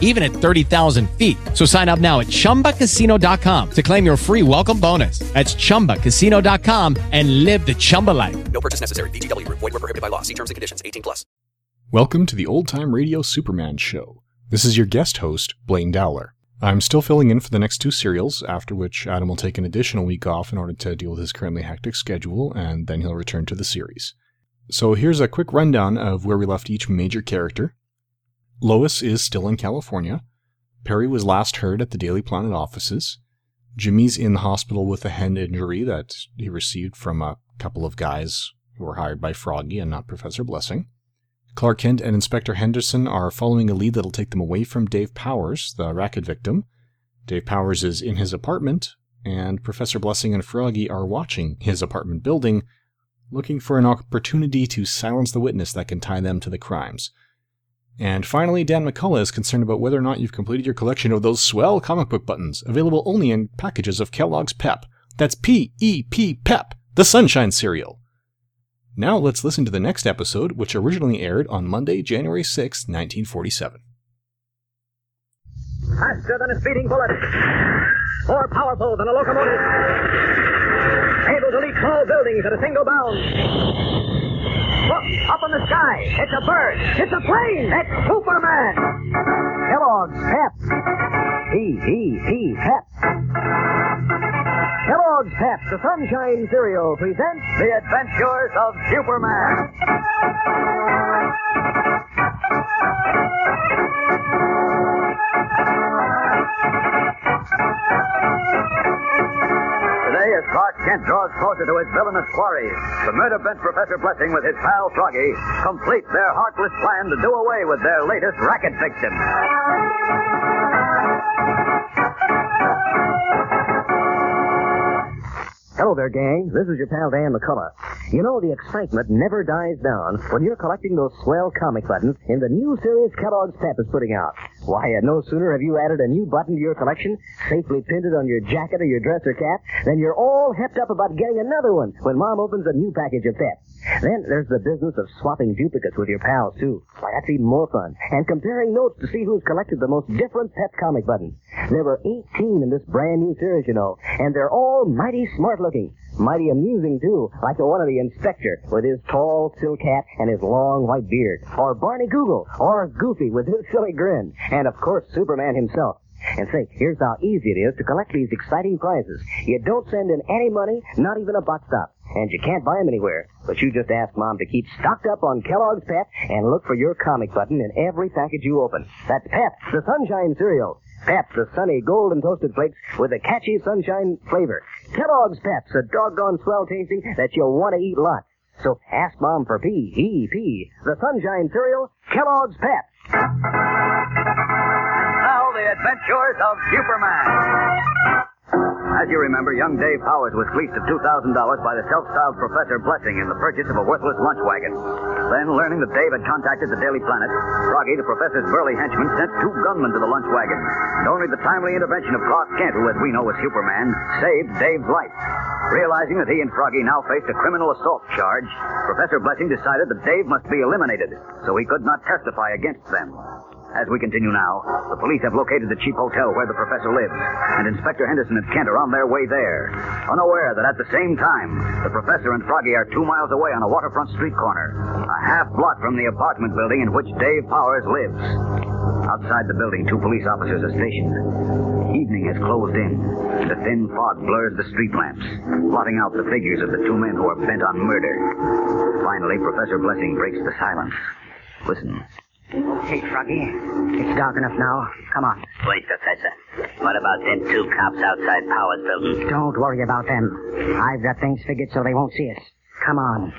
even at 30,000 feet. So sign up now at chumbacasino.com to claim your free welcome bonus. That's chumbacasino.com and live the Chumba life. No purchase necessary. VGW Group. Void were prohibited by law. See terms and conditions. 18 plus. Welcome to the Old Time Radio Superman Show. This is your guest host, Blaine Dowler. I'm still filling in for the next two serials, after which Adam will take an additional week off in order to deal with his currently hectic schedule, and then he'll return to the series. So here's a quick rundown of where we left each major character. Lois is still in California. Perry was last heard at the Daily Planet offices. Jimmy's in the hospital with a hand injury that he received from a couple of guys who were hired by Froggy and not Professor Blessing. Clark Kent and Inspector Henderson are following a lead that'll take them away from Dave Powers, the racket victim. Dave Powers is in his apartment, and Professor Blessing and Froggy are watching his apartment building, looking for an opportunity to silence the witness that can tie them to the crimes. And finally, Dan McCullough is concerned about whether or not you've completed your collection of those swell comic book buttons, available only in packages of Kellogg's Pep. That's P E P PEP, the Sunshine Cereal. Now let's listen to the next episode, which originally aired on Monday, January 6, 1947. Faster than a speeding bullet. More powerful than a locomotive. Able to leap tall buildings at a single bound. Look, up in the sky. It's a bird. It's a plane. It's Superman. Kellogg's Pep. P-E-P Pep. Kellogg's Pep, the Sunshine Cereal, presents The Adventures of Superman. Clark Kent draws closer to his villainous quarry. the murder-bent Professor Blessing with his pal Froggy complete their heartless plan to do away with their latest racket victim. Hello there, gang. This is your pal Dan McCullough. You know, the excitement never dies down when you're collecting those swell comic buttons in the new series Kellogg's Pep is putting out. Why, uh, no sooner have you added a new button to your collection, safely pinned it on your jacket or your dress or cap, than you're all hepped up about getting another one when Mom opens a new package of Pep. Then there's the business of swapping duplicates with your pals, too. Why, that's even more fun. And comparing notes to see who's collected the most different Pep comic buttons. There were 18 in this brand new series, you know, and they're all mighty smart looking. Mighty amusing, too, like the one of the inspector with his tall silk hat and his long white beard. Or Barney Google, or Goofy with his silly grin. And of course, Superman himself. And say, here's how easy it is to collect these exciting prizes. You don't send in any money, not even a buck stop. And you can't buy them anywhere. But you just ask Mom to keep stocked up on Kellogg's Pep and look for your comic button in every package you open. That's Pep, the Sunshine Cereal. Pep, the sunny golden toasted flakes with a catchy sunshine flavor. Kellogg's Pep's a doggone swell tasting that you'll want to eat lots. So ask Mom for P-E-P, the Sunshine Cereal, Kellogg's Pep. Now the adventures of Superman. As you remember, young Dave Powers was fleeced of $2,000 by the self-styled Professor Blessing in the purchase of a worthless lunch wagon. Then, learning that Dave had contacted the Daily Planet, Froggy, the professor's burly henchman, sent two gunmen to the lunch wagon. And only the timely intervention of Clark Kent, who, as we know, was Superman, saved Dave's life. Realizing that he and Froggy now faced a criminal assault charge, Professor Blessing decided that Dave must be eliminated, so he could not testify against them. As we continue now, the police have located the cheap hotel where the professor lives, and Inspector Henderson and Kent are on their way there, unaware that at the same time, the professor and Froggy are two miles away on a waterfront street corner, a half block from the apartment building in which Dave Powers lives. Outside the building, two police officers are stationed. Evening has closed in, and a thin fog blurs the street lamps, blotting out the figures of the two men who are bent on murder. Finally, Professor Blessing breaks the silence. Listen. Hey, Froggy. It's dark enough now. Come on. Wait, Professor. What about them two cops outside Powers building? Don't worry about them. I've got things figured so they won't see us. Come on.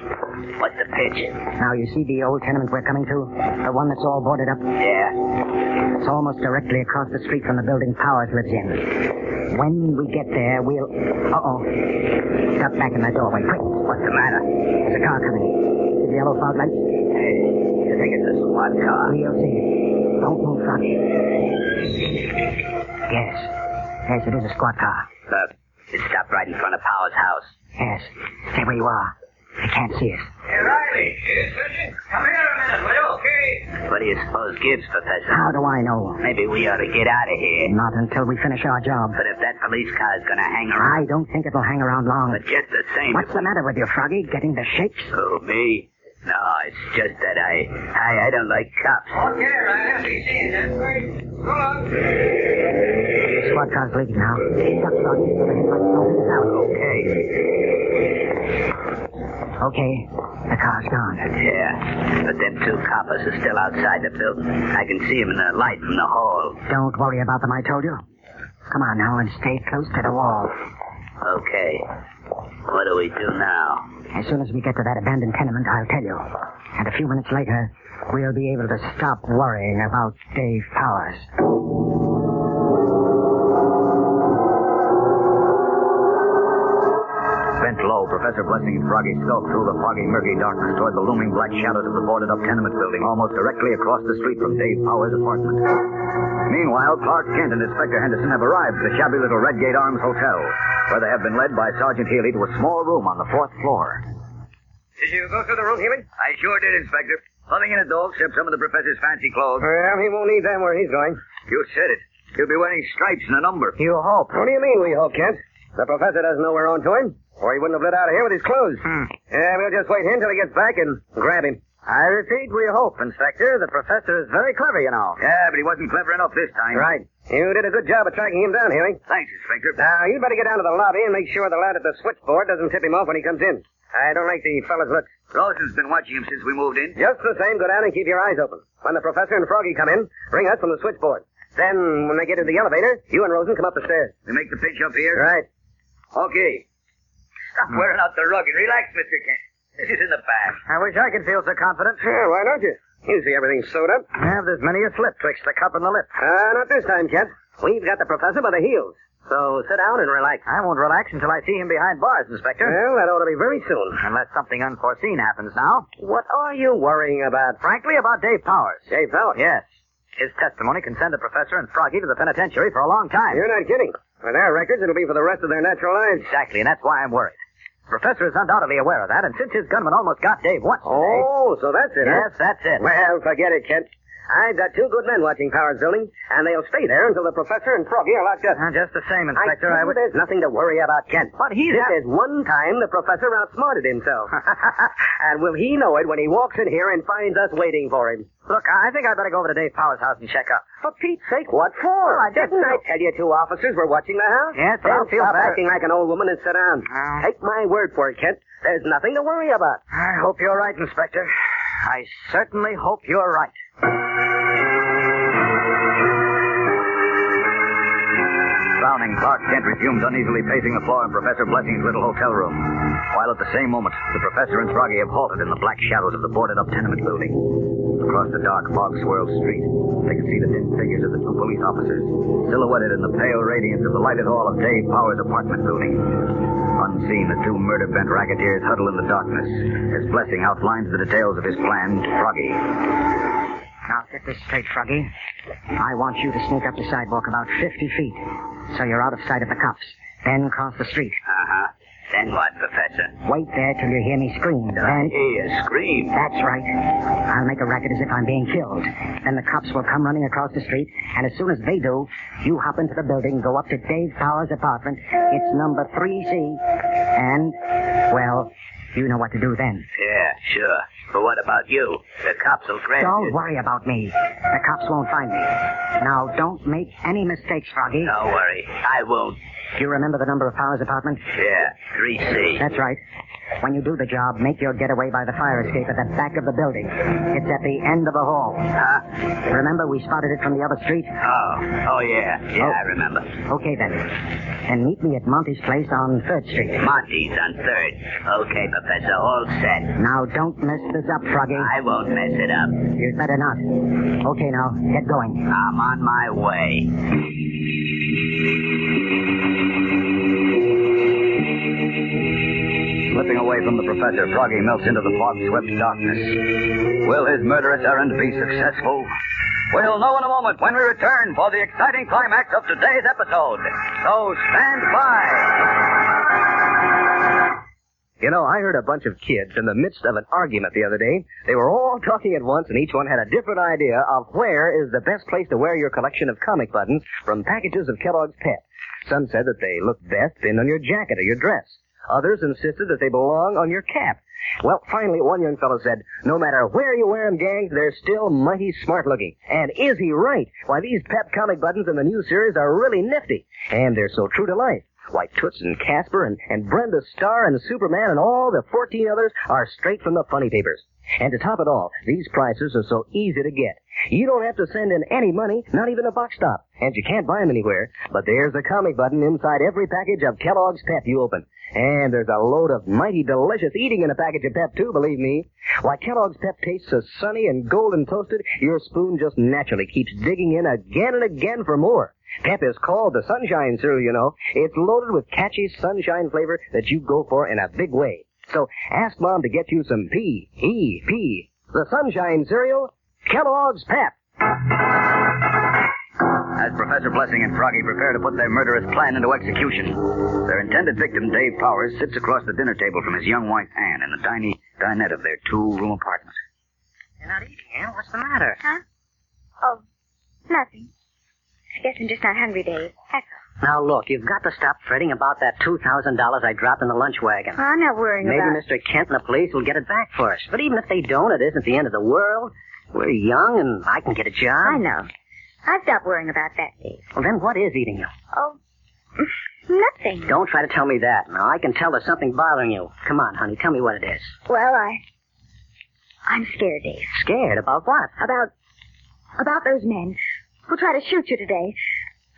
What's the pitch? Now, you see the old tenement we're coming to? The one that's all boarded up? Yeah. It's almost directly across the street from the building Powers lives in. When we get there, we'll... Uh-oh. Step back in that doorway, quick. What's the matter? There's a car coming. See the yellow fog lights? Hey, squad car. We'll see. Don't move, Froggy. Yes. Yes, it is a squad car. Look, it stopped right in front of Power's house. Yes. Stay where you are. They can't see us. Hey, Riley. Come here a minute, will you? Okay. What do you suppose gives, Professor? How do I know? Maybe we ought to get out of here. Not until we finish our job. But if that police car is going to hang around, I don't think it'll hang around long. but just the same. What's the matter with you, Froggy? Getting the shakes? Oh, me? No, it's just that I, I, I don't like cops. Okay, Riley. See you then. Go on. Squad car's leaving now. Duck, Froggy. so they can let us out. Okay. Okay. The car's gone. Yeah, but them two coppers are still outside the building. I can see them in the light from the hall. Don't worry about them, I told you. Come on now and stay close to the wall. Okay. What do we do now? As soon as we get to that abandoned tenement, I'll tell you. And a few minutes later, we'll be able to stop worrying about Dave Powers. Bent low, Professor Blessing and Froggy skulked through the foggy, murky darkness toward the looming black shadows of the boarded up tenement building almost directly across the street from Dave Powers' apartment. Meanwhile, Clark Kent and Inspector Henderson have arrived at the shabby little Redgate Arms Hotel, where they have been led by Sergeant Healy to a small room on the fourth floor. Did you go through the room, Healy? I sure did, Inspector. Nothing in it, though, except some of the professor's fancy clothes. Well, he won't need them where he's going. You said it. He'll be wearing stripes and a number. You hope. What do you mean, we hope, Kent? The professor doesn't know we're on to him, or he wouldn't have let out of here with his clothes. Hmm. Yeah, we'll just wait here until he gets back and grab him. I repeat, we hope, Inspector. The professor is very clever, you know. Yeah, but he wasn't clever enough this time. Right. You did a good job of tracking him down, Healy. Thanks, Inspector. Now, you'd better get down to the lobby and make sure the lad at the switchboard doesn't tip him off when he comes in. I don't like the fellow's look. Rawson's been watching him since we moved in. Just the same, go down and keep your eyes open. When the professor and Froggy come in, ring us from the switchboard. Then, when they get to the elevator, you and Rosen come up the stairs. We make the pitch up here? Right. Okay. Stop wearing out the rug and relax, Mr. Kent. This is in the bath. I wish I could feel so confident. Sure, why don't you? You see everything's sewed up. Yeah, there's many a slip twixt the cup and the lip. Uh, not this time, Kent. We've got the professor by the heels. So sit down and relax. I won't relax until I see him behind bars, Inspector. Well, that ought to be very soon. Unless something unforeseen happens now. What are you worrying about? Frankly, about Dave Powers. Dave Powers? Yes. His testimony can send the professor and Froggy to the penitentiary for a long time. You're not kidding. With their records, it'll be for the rest of their natural lives. Exactly, and that's why I'm worried. Professor is undoubtedly aware of that, and since his gunman almost got Dave once today... Oh, so that's it, huh? Yes, that's it. Well, forget it, Kent. I've got two good men watching Powers Building, and they'll stay there until the professor and Froggy are locked up. Uh, just the same, Inspector, tell I, would... there's nothing to worry about, Kent. But he's... This not- is one time the professor outsmarted himself. and will he know it when he walks in here and finds us waiting for him? Look, I think I'd better go over to Dave Powers' house and check up. For Pete's sake, what for? Well, I Didn't I tell you two officers were watching the house? Yes, but Then I'll feel stop better. acting like an old woman and sit down. Oh. Take my word for it, Kent. There's nothing to worry about. I hope you're right, Inspector. I certainly hope you're right. Frowning, Clark Kent resumes uneasily pacing the floor in Professor Blessing's little hotel room. While at the same moment, the professor and Froggy have halted in the black shadows of the boarded up tenement building. Across the dark, fog swirled street, they can see the thin figures of the two police officers, silhouetted in the pale radiance of the lighted hall of Dave Powers' apartment building. Unseen, the two murder-bent racketeers huddle in the darkness as Blessing outlines the details of his plan to Froggy. Now, get this straight, Froggy. I want you to sneak up the sidewalk about 50 feet, so you're out of sight of the cops. Then cross the street. Uh-huh. Then what, Professor? Wait there till you hear me scream. I Then... hear you scream. That's right. I'll make a racket as if I'm being killed. Then the cops will come running across the street, and as soon as they do, you hop into the building, go up to Dave Powers' apartment. It's number 3C, and, well, you know what to do then. Yeah, sure. But what about you? The cops will grab Don't you. worry about me. The cops won't find me. Now, don't make any mistakes, Froggy. Don't worry. I won't. Do you remember the number of Powers' apartment? Yeah, 3C. That's right. When you do the job, make your getaway by the fire escape at the back of the building. It's at the end of the hall. Huh? Remember, we spotted it from the other street? Oh, oh yeah. Yeah, Oh. I remember. Okay, then. And meet me at Monty's place on 3rd Street. Monty's on third. Okay, Professor, all set. Now, don't mess this up, Froggy. I won't mess it up. You'd better not. Okay, now, get going. I'm on my way. Slipping away from the professor, Froggy melts into the fog-swept darkness. Will his murderous errand be successful? We'll know in a moment when we return for the exciting climax of today's episode. So stand by. You know, I heard a bunch of kids in the midst of an argument the other day. They were all talking at once, and each one had a different idea of where is the best place to wear your collection of comic buttons from packages of Kellogg's Pep. Some said that they looked best pinned on your jacket or your dress. Others insisted that they belong on your cap. Well, finally, one young fellow said, no matter where you wear 'em, gang, they're still mighty smart looking. And is he right? Why, these Pep comic buttons in the new series are really nifty. And they're so true to life. Why, Toots and Casper and, and Brenda Starr and Superman and all the 14 others are straight from the funny papers. And to top it all, these prices are so easy to get. You don't have to send in any money, not even a box stop. And you can't buy them anywhere. But there's a comic button inside every package of Kellogg's Pep you open. And there's a load of mighty delicious eating in a package of Pep, too, believe me. Why, Kellogg's Pep tastes so sunny and golden toasted, your spoon just naturally keeps digging in again and again for more. Pep is called the Sunshine Cereal, you know. It's loaded with catchy sunshine flavor that you go for in a big way. So ask Mom to get you some P-E-P. The Sunshine Cereal, Kellogg's Pep. As Professor Blessing and Froggy prepare to put their murderous plan into execution, their intended victim, Dave Powers, sits across the dinner table from his young wife, Ann, in the tiny dinette of their two-room apartment. You're not eating, Ann. What's the matter? Huh? Oh, nothing. I guess I'm just not hungry, Dave. That's all. Now, look, you've got to stop fretting about that $2,000 I dropped in the lunch wagon. I'm not worrying about. Maybe about Mr. Kent and the police will get it back for us. But even if they don't, it isn't the end of the world. We're young, and I can get a job. I know. I've stopped worrying about that, Dave. Well, then what is eating you? Oh, nothing. Don't try to tell me that. Now, I can tell there's something bothering you. Come on, honey, tell me what it is. Well, I... I'm scared, Dave. Scared about what? About... About those men who try to shoot you today.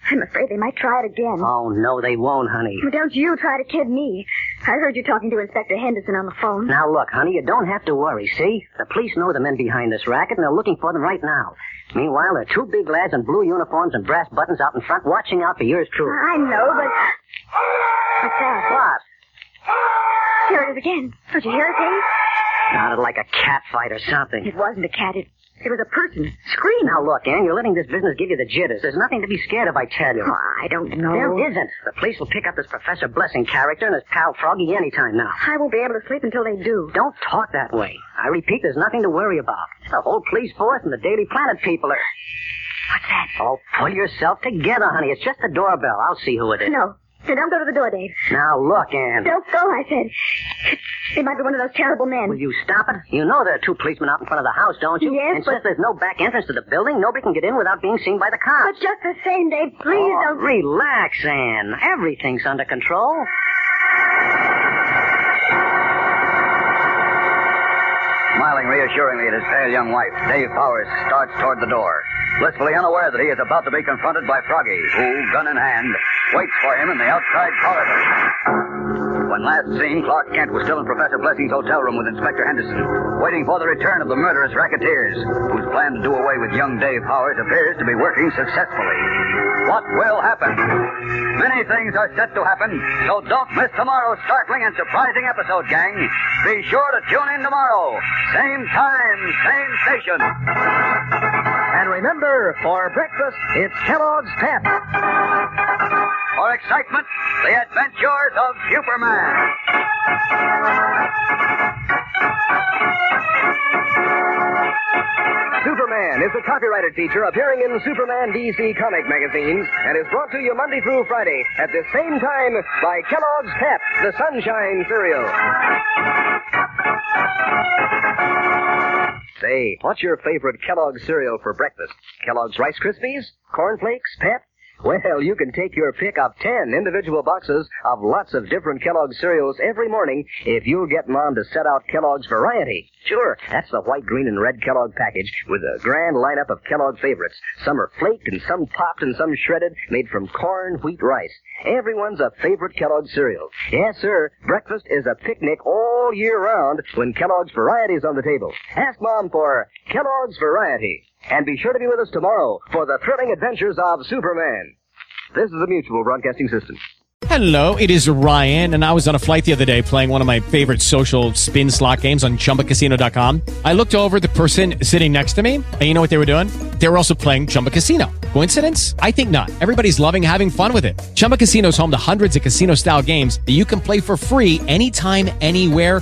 I'm afraid they might try it again. Oh, no, they won't, honey. Well, Don't you try to kid me. I heard you talking to Inspector Henderson on the phone. Now, look, honey, you don't have to worry, see? The police know the men behind this racket, and they're looking for them right now. Meanwhile, there are two big lads in blue uniforms and brass buttons out in front watching out for yours truly. I know, but... What's that? What? Uh, here it is again. Don't you hear it, Dave? Sounded like a cat fight or something. It wasn't a cat. It, it was a person. Screaming. Now, look, Ann, you're letting this business give you the jitters. There's nothing to be scared of, I tell you. Oh, I don't know. There isn't. The police will pick up this Professor Blessing character and his pal Froggy anytime now. I won't be able to sleep until they do. Don't talk that way. I repeat, there's nothing to worry about. The whole police force and the Daily Planet people are... What's that? Oh, pull yourself together, honey. It's just a doorbell. I'll see who it is. No. No, don't go to the door, Dave. Now, look, Ann. Don't go, I said. It might be one of those terrible men. Will you stop it? You know there are two policemen out in front of the house, don't you? Yes, And but- since there's no back entrance to the building, nobody can get in without being seen by the cops. But just the same, Dave, please Oh, don't... Relax, Ann. Everything's under control. Smiling reassuringly at his pale young wife, Dave Powers starts toward the door, blissfully unaware that he is about to be confronted by Froggy, who, gun in hand, waits for him in the outside corridor. When last seen, Clark Kent was still in Professor Blessing's hotel room with Inspector Henderson, waiting for the return of the murderous racketeers, whose plan to do away with young Dave Powers appears to be working successfully. What will happen? Many things are set to happen, so don't miss tomorrow's startling and surprising episode, gang. Be sure to tune in tomorrow. Same time, same station. And remember, for breakfast, it's Kellogg's Pep. For excitement, the adventures of Superman. Superman is a copyrighted feature appearing in Superman DC comic magazines and is brought to you Monday through Friday at the same time by Kellogg's Pep, the Sunshine Cereal. Say, what's your favorite Kellogg's cereal for breakfast? Kellogg's Rice Krispies? Corn Flakes? Pep? Well, you can take your pick of 10 individual boxes of lots of different Kellogg's cereals every morning if you'll get Mom to set out Kellogg's Variety. Sure, that's the white, green, and red Kellogg package with a grand lineup of Kellogg favorites. Some are flaked and some popped and some shredded, made from corn, wheat, rice. Everyone's a favorite Kellogg cereal. Yes, sir, breakfast is a picnic all year round when Kellogg's Variety is on the table. Ask Mom for Kellogg's Variety. And be sure to be with us tomorrow for the thrilling adventures of Superman. This is a Mutual Broadcasting System. Hello, it is Ryan, and I was on a flight the other day playing one of my favorite social spin slot games on chumbacasino.com. I looked over the person sitting next to me, and you know what they were doing? They were also playing Chumba Casino. Coincidence? I think not. Everybody's loving having fun with it. Chumba Casino is home to hundreds of casino style games that you can play for free anytime, anywhere,